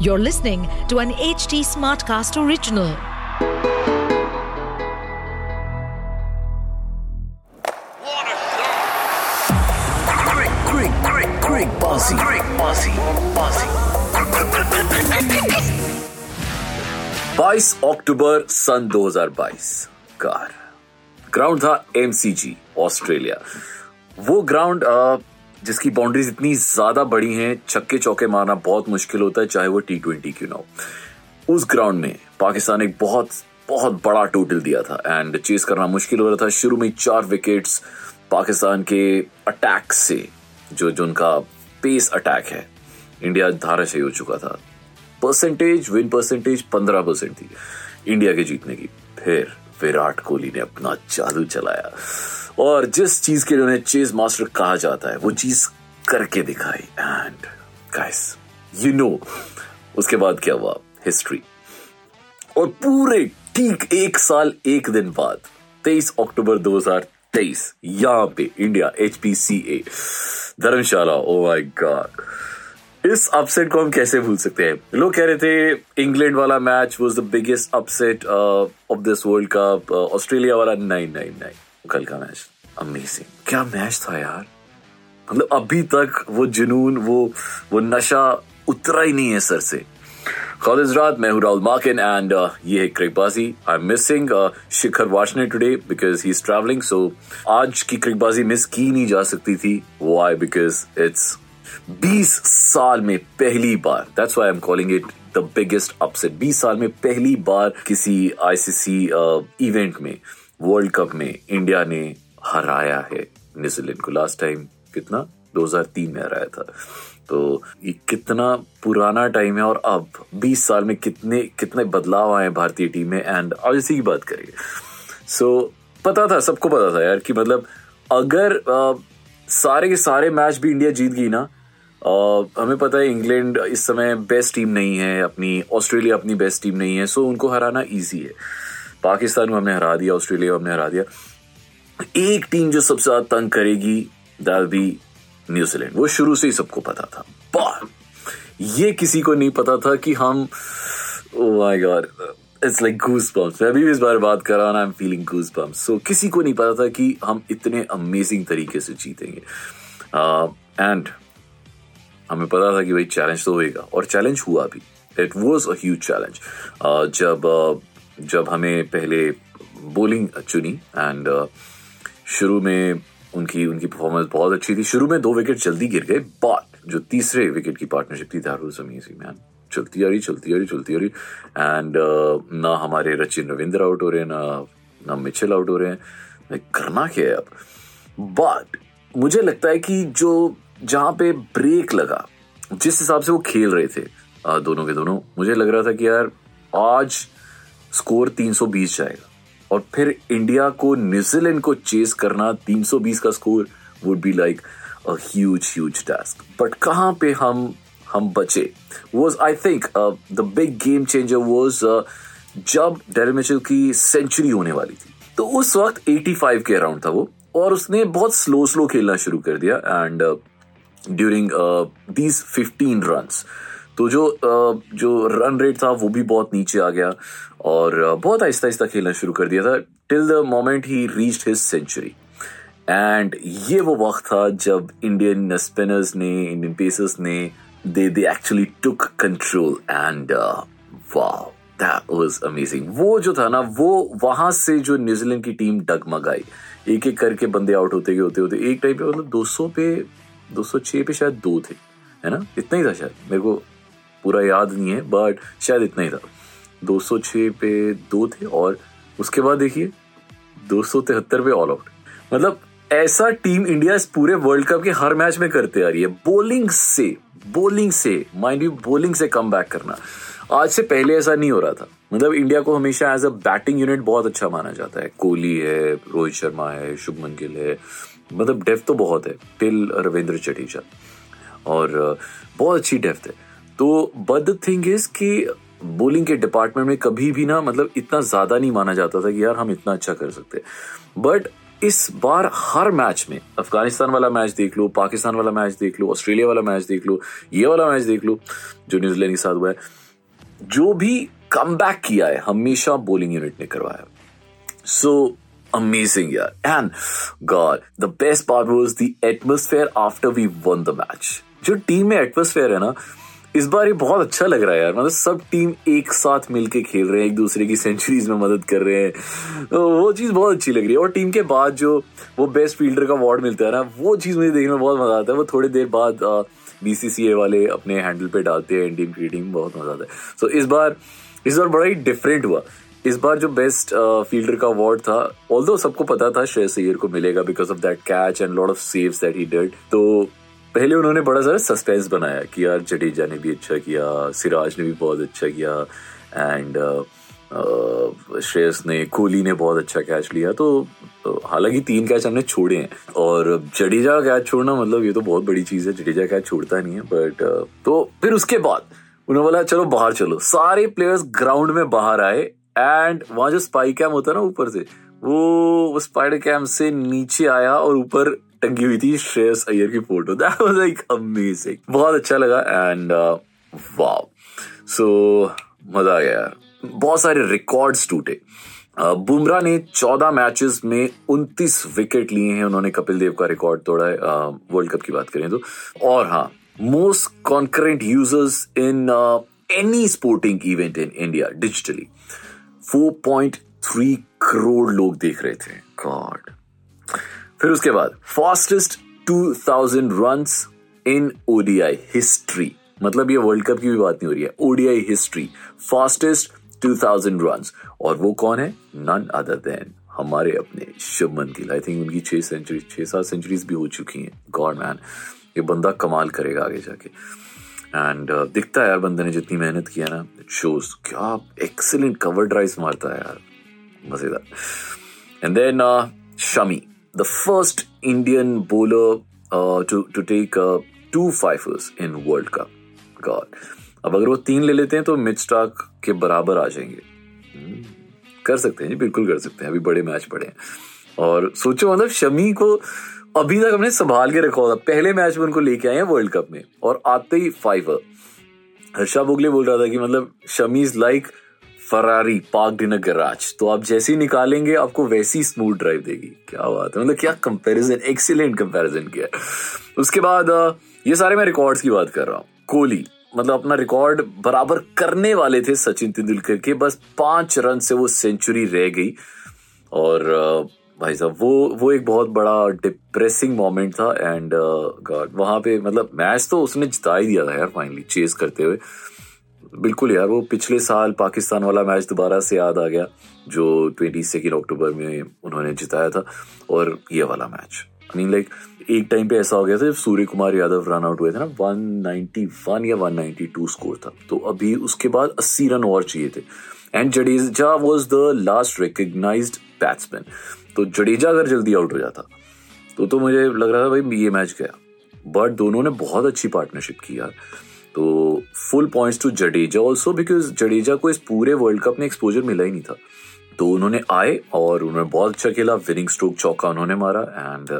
You're listening to an HT Smartcast original. What a shot! Great, great, great, great bossy. Great bossy. Bossy. 22 अक्टूबर सन 2022 कार ground था MCG Australia वो ground अ, जिसकी boundaries इतनी ज़्यादा बड़ी हैं, छक्के चौके मारना बहुत मुश्किल होता है, चाहे वो टी ट्वेंटी क्यों ना हो। उस ग्राउंड में पाकिस्तान एक बहुत बहुत बड़ा टोटल दिया था एंड चेस करना मुश्किल हो रहा था। शुरू में चार विकेट्स पाकिस्तान के अटैक से, जो जो उनका पेस अटैक है इंडिया धाराशायी हो चुका था। परसेंटेज विन परसेंटेज पंद्रह परसेंट थी इंडिया के जीतने की। फिर विराट कोहली ने अपना जादू चलाया। और जिस चीज़ के लिए उन्हें चेज मास्टर कहा जाता है, वो चीज़ करके दिखाई। एंड गाइस यू नो उसके बाद क्या हुआ? हिस्ट्री और पूरे ठीक एक साल, एक दिन बाद 23 अक्टूबर 2023 यहाँ पे India H P C A Dharamshala oh my God इस अपसेट को हम कैसे भूल सकते हैं? लोग कह रहे थे इंग्लैंड वाला match was the biggest upset of this world cup Australia वाला नहीं नहीं नहीं कल का मैच अमेजिंग क्या मैच था यार? मतलब अभी तक वो जुनून, वो वो नशा उतरा ही नहीं है सर से. खालिद रात मैं हूँ राहुल मार्किन एंड ये है Cricbaazi I am missing Shikhar Washne today because he is travelling so आज की क्रिकबाजी मिस की नहीं जा सकती थी. वो आई बिकॉज़ इट्स 20 साल में पहली बार that's I am calling it the biggest upset 20 साल में पहली बार किसी आईसीसी इवेंट में वर्ल्ड कप में इंडिया ने हराया है न्यूजीलैंड को। लास्ट टाइम कितना? 2003 में हराया था। तो ये कितना पुराना टाइम है और अब 20 साल में कितने कितने बदलाव आए भारतीय टीम में? एंड आज इसी की बात करेंगे सो so, पता था सबको पता था यार कि मतलब अगर अ, सारे के सारे मैच भी इंडिया जीत गई ना हमें पता है इंग्लैंड इस समय बेस्ट टीम नहीं है, अपनी ऑस्ट्रेलिया अपनी बेस्ट टीम नहीं है सो उनको हराना इजी है। पाकिस्तान को हमने हरा दिया, ऑस्ट्रेलिया को हमने हरा दिया। एक टीम जो सबसे ज़्यादा तंग करेगी दैट बी न्यूजीलैंड वो शुरू से ही सबको पता था। पर ये किसी को नहीं पता था कि हम God it's like goosebumps मैं अभी भी इस बार बात कर रहा I am feeling goosebumps so किसी को नहीं पता था कि हम इतने अमेजिंग तरीके से जीतेंगे। एंड हमें पता था कि भाई चैलेंज तो होएगा। और चैलेंज हुआ भी। It was a huge challenge जब uh, जब हमें पहले बोलिंग चुनी एंड शुरू में उनकी उनकी परफॉर्मेंस बहुत अच्छी थी। शुरू में दो विकेट जल्दी गिर गए बट जो तीसरे विकेट की पार्टनरशिप थी दैट वाज अमेजिंग मैन चलती आ रही चलती आ रही चलती आ रही। एंड ना हमारे रचिन रविंद्र आउट हो रहे हैं ना ना मिचेल आउट हो रहे हैं। करना क्या है अब? बट मुझे लगता है कि जो जहाँ पे ब्रेक लगा, जिस हिसाब से वो खेल रहे थे दोनों के दोनों, मुझे लग रहा था कि यार, आज स्कोर 320 जाएगा। और फिर इंडिया को न्यूजीलैंड को चेस करना 320 का score would be like a huge huge task but कहाँ पे हम हम बचे? Was I think the big game changer was जब डेरिल मिचेल की सेंचुरी होने वाली थी। तो उस वक्त 85 के अराउंड था वो, और उसने बहुत स्लो स्लो खेलना शुरू कर दिया एंड ड्यूरिंग दीज 15 रन्स तो जो uh, जो रन रेट था वो भी बहुत नीचे आ गया और uh, बहुत आहिस्ता आहिस्ता खेलना शुरू कर दिया था till the moment he reached his century and ये वो वक्त था जब इंडियन स्पिनर्स ने इंडियन पेसर्स ने दे दे actually took control and wow that was amazing वो जो था ना वो वहाँ से जो न्यूजीलैंड की टीम डगमगाई। एक एक करके बंदे आउट होते गए होते होते एक टाइम पे मतलब 200 पे 206 पे शायद दो थे, है ना? इतना ही था शायद। मेरे को पूरा याद नहीं है बट शायद इतना ही था। 206 पे दो थे और उसके बाद देखिए, दो सौ तिहत्तर पे ऑल आउट मतलब ऐसा टीम इंडिया इस पूरे वर्ल्ड कप के हर मैच में करते आ रही है। बॉलिंग से बॉलिंग से माइंड यू बॉलिंग से कम बैक करना। आज से पहले ऐसा नहीं हो रहा था। मतलब इंडिया को हमेशा एज अ बैटिंग यूनिट बहुत अच्छा माना जाता है। कोहली है, रोहित शर्मा है, शुभमन गिल है। मतलब डेफ तो बहुत है टिल रविंद्र जडेजा और बहुत अच्छी डेप्थ है। तो बट द थिंग इज़ कि बोलिंग के डिपार्टमेंट में कभी भी ना मतलब इतना ज़्यादा नहीं माना जाता था कि यार हम इतना अच्छा कर सकते बट इस बार हर मैच में, अफ़गानिस्तान वाला मैच देख लो, पाकिस्तान वाला मैच देख लो, ऑस्ट्रेलिया वाला मैच देख लो, ये वाला मैच देख लो, जो न्यूजीलैंड के साथ हुआ है। जो भी कम किया है हमेशा बोलिंग यूनिट ने करवाया। So amazing yeah and god the best part was the atmosphere after we won the match जो टीम में एटमोस्फेयर है ना इस बार ये बहुत अच्छा लग रहा है यार। मतलब सब टीम एक साथ मिलके खेल रहे हैं एक दूसरे की सेंचुरीज में मदद कर रहे हैं। तो वो चीज़ बहुत अच्छी लग रही है। और टीम के बाद जो वो बेस्ट फील्डर का अवार्ड मिलता है ना वो चीज़ मुझे देखने में बहुत मज़ा आता है। वो थोड़ी देर बाद बीसीसीए वाले अपने हैंडल पे डालते हैं इंडियन की टीम बहुत मज़ा आता है। सो so, इस बार इस बार बड़ा ही डिफरेंट हुआ। इस बार जो बेस्ट फील्डर का अवार्ड था ऑल सबको पता था श्रेयस अय्यर को मिलेगा because of that catch and lot of saves that he did तो पहले उन्होंने बड़ा सारा सस्पेंस बनाया कि यार जडेजा ने भी अच्छा किया, सिराज ने भी बहुत अच्छा किया एंड श्रेयस ने कोहली ने बहुत अच्छा कैच लिया तो हालाँकि तीन कैच हमने छोड़े हैं। और जडेजा कैच छोड़ना मतलब ये तो बहुत बड़ी चीज़ है, जडेजा कैच छोड़ता नहीं है बट तो फिर उसके बाद उन्होंने बोला, चलो, बाहर चलो. सारे प्लेयर्स ग्राउंड में बाहर आए एंड वहाँ जो स्पाई कैम होता है ना ऊपर से, वो स्पाइडर कैम से नीचे आया और ऊपर टंगी हुई थी श्रेयस अय्यर की photo. That was like amazing बहुत अच्छा लगा एंड वाओ सो मज़ा आ गया यार। बहुत सारे रिकॉर्ड्स टूटे। बुमराह ने 14 मैचेस में 29 विकेट लिए हैं। उन्होंने कपिल देव का रिकॉर्ड तोड़ा है वर्ल्ड कप की बात करें तो। और हाँ most concurrent users in any sporting event in India digitally 4.3 crore लोग देख रहे थे। गॉड फिर उसके बाद fastest 2000 runs in ODI history मतलब ये वर्ल्ड कप की भी बात नहीं हो रही है। ओडीआई हिस्ट्री फास्टेस्ट 2000 रन्स और वो कौन है? नन अदर देन हमारे अपने शुभमन गिल। आई थिंक उनकी छह सेंचुरी छह सात सेंचुरीज भी हो चुकी हैं। गॉड मैन ये बंदा कमाल करेगा आगे जाके। एंड uh, दिखता है यार बंदे ने जितनी मेहनत किया ना। इट शोज़ क्या एक्सीलेंट कवर ड्राइव मारता है यार। मज़ेदार। And then Shami the first Indian bowler to to take two fifers in world cup god अब अगर वो तीन ले लेते हैं तो मिड स्टॉक के बराबर आ जाएँगे। Hmm, कर सकते हैं जी बिल्कुल कर सकते हैं। अभी बड़े मैच पड़े हैं। और सोचो मतलब शमी को अभी तक हमने संभाल के रखा था पहले मैच में उनको लेके आए हैं वर्ल्ड कप में, और आते ही फाइव हर्षा बोगले बोल रहा था कि मतलब Shami is like Ferrari park in garage तो आप जैसे ही निकालेंगे, आपको वैसी स्मूथ ड्राइव देगी। क्या बात है। मतलब क्या कंपैरिजन एक्सीलेंट कंपैरिजन किया उसके बाद ये सारे मैं रिकॉर्ड्स की बात कर रहा हूँ। कोहली मतलब अपना रिकॉर्ड बराबर करने वाले थे सचिन तेंदुलकर के। बस पाँच रन से वो सेंचुरी रह गई। और भाई साहब, वो वो एक बहुत बड़ा डिप्रेसिंग मोमेंट था एंड गॉड वहाँ पे मतलब मैच तो उसने जिता ही दिया था यार फाइनली चेस करते हुए। बिल्कुल यार, वो पिछले साल पाकिस्तान वाला मैच दोबारा से याद आ गया, जो ट्वेंटी सेकेंड अक्टूबर में उन्होंने जिताया था, और ये वाला मैच आई मीन लाइक एक टाइम पे ऐसा हो गया था जब सूर्य कुमार यादव रन आउट हुए थे ना 191 या 192 स्कोर था। तो अभी उसके बाद 80 रन और चाहिए थे। And Jadeja was the last recognised batsman तो जडेजा अगर जल्दी आउट हो जाता तो तो मुझे लग रहा था भाई ये मैच गया। बट दोनों ने बहुत अच्छी पार्टनरशिप की यार। तो full points to Jadeja also because Jadeja को इस पूरे वर्ल्ड कप में एक्सपोजर मिला ही नहीं था। तो उन्होंने आए और उन्होंने बहुत अच्छा खेला विनिंग स्ट्रोक चौका उन्होंने मारा and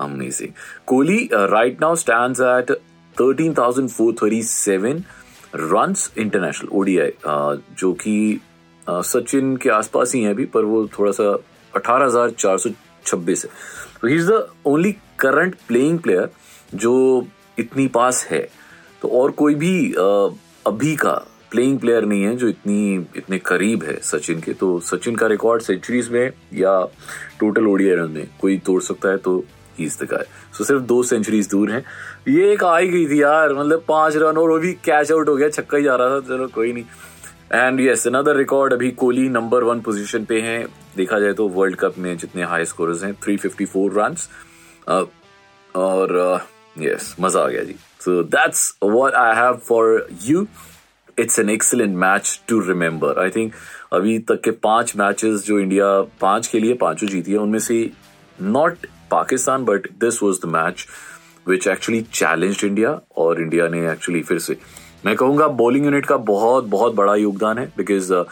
amazing Kohli right now stand at thirteen thousand four thirty seven run international ODI जो कि uh, सचिन के आसपास ही है अभी पर वो थोड़ा सा अठारह हज़ार चार सौ छब्बीस है। He only current playing player जो इतनी पास है। तो और कोई भी अभी का प्लेइंग प्लेयर नहीं है जो इतनी, इतने करीब है सचिन के। तो सचिन का रिकॉर्ड सेंचुरीज में या टोटल ओडिया रन में कोई तोड़ सकता है तो इज़ द गाय सो सिर्फ़ दो सेंचुरीज दूर हैं। ये एक आ ही गई थी यार मतलब पाँच रन और वो भी कैच आउट हो गया, छक्का ही जा रहा था। चलो कोई नहीं। एंड यस अनदर रिकॉर्ड अभी कोहली नंबर वन पोजीशन पे हैं। देखा जाए तो वर्ल्ड कप में जितने हाई स्कोरर्स हैं 354 रन और यस मज़ा आ गया जी। So that's what I have for you it's an excellent match to remember I think अभी तक के पाँच मैचेस जो इंडिया पाँच के लिए पाँचों जीती है, उनमें से not Pakistan but this was the match which actually challenge India और इंडिया ने एक्चुअली फिर से मैं कहूँगा बॉलिंग यूनिट का बहुत बहुत बड़ा योगदान है बिकॉज़ uh,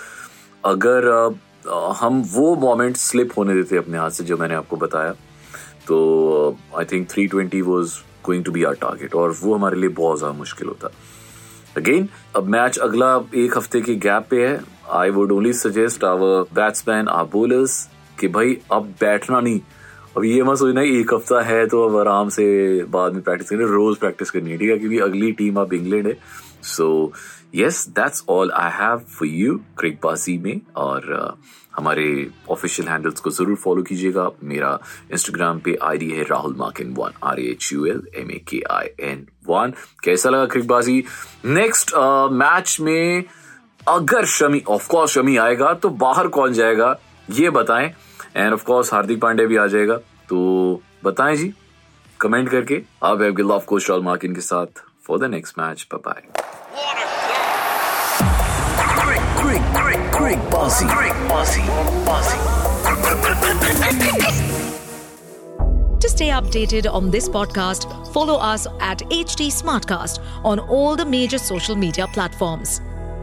अगर uh, अ, हम वो मोमेंट स्लिप होने देते अपने हाथ से जो मैंने आपको बताया तो I think three twenty was going to be our target और वो हमारे लिए बहुत ज़्यादा मुश्किल होता। अगेन अब मैच अगला एक हफ़्ते की गैप पे है। I would only suggest our batsman or bowlers कि भाई अब बैठना नहीं। अब ये मत सोचना एक हफ़्ता है तो अब आराम से बाद में प्रैक्टिस करनी है, रोज प्रैक्टिस करनी है ठीक है? क्योंकि अगली टीम अब इंग्लैंड है। So yes that's all I have for you Cricbaazi में। और uh, हमारे ऑफिशियल हैंडल्स को ज़रूर फॉलो कीजिएगा। मेरा इंस्टाग्राम पे आईडी है Rahul Makin one R H U L M A K I N one कैसा लगा क्रिकबाजी नेक्स्ट मैच में अगर शमी ऑफकोर्स शमी आएगा तो बाहर कौन जाएगा? ये बताएँ। And of course Hardik Pandey भी आ जाएगा तो बताएँ जी कमेंट करके है गिल ऑफ़ कोच राहुल मार्किन के साथ for the next match bye. To stay updated on this podcast, follow us at HT Smartcast on all the major social media platforms.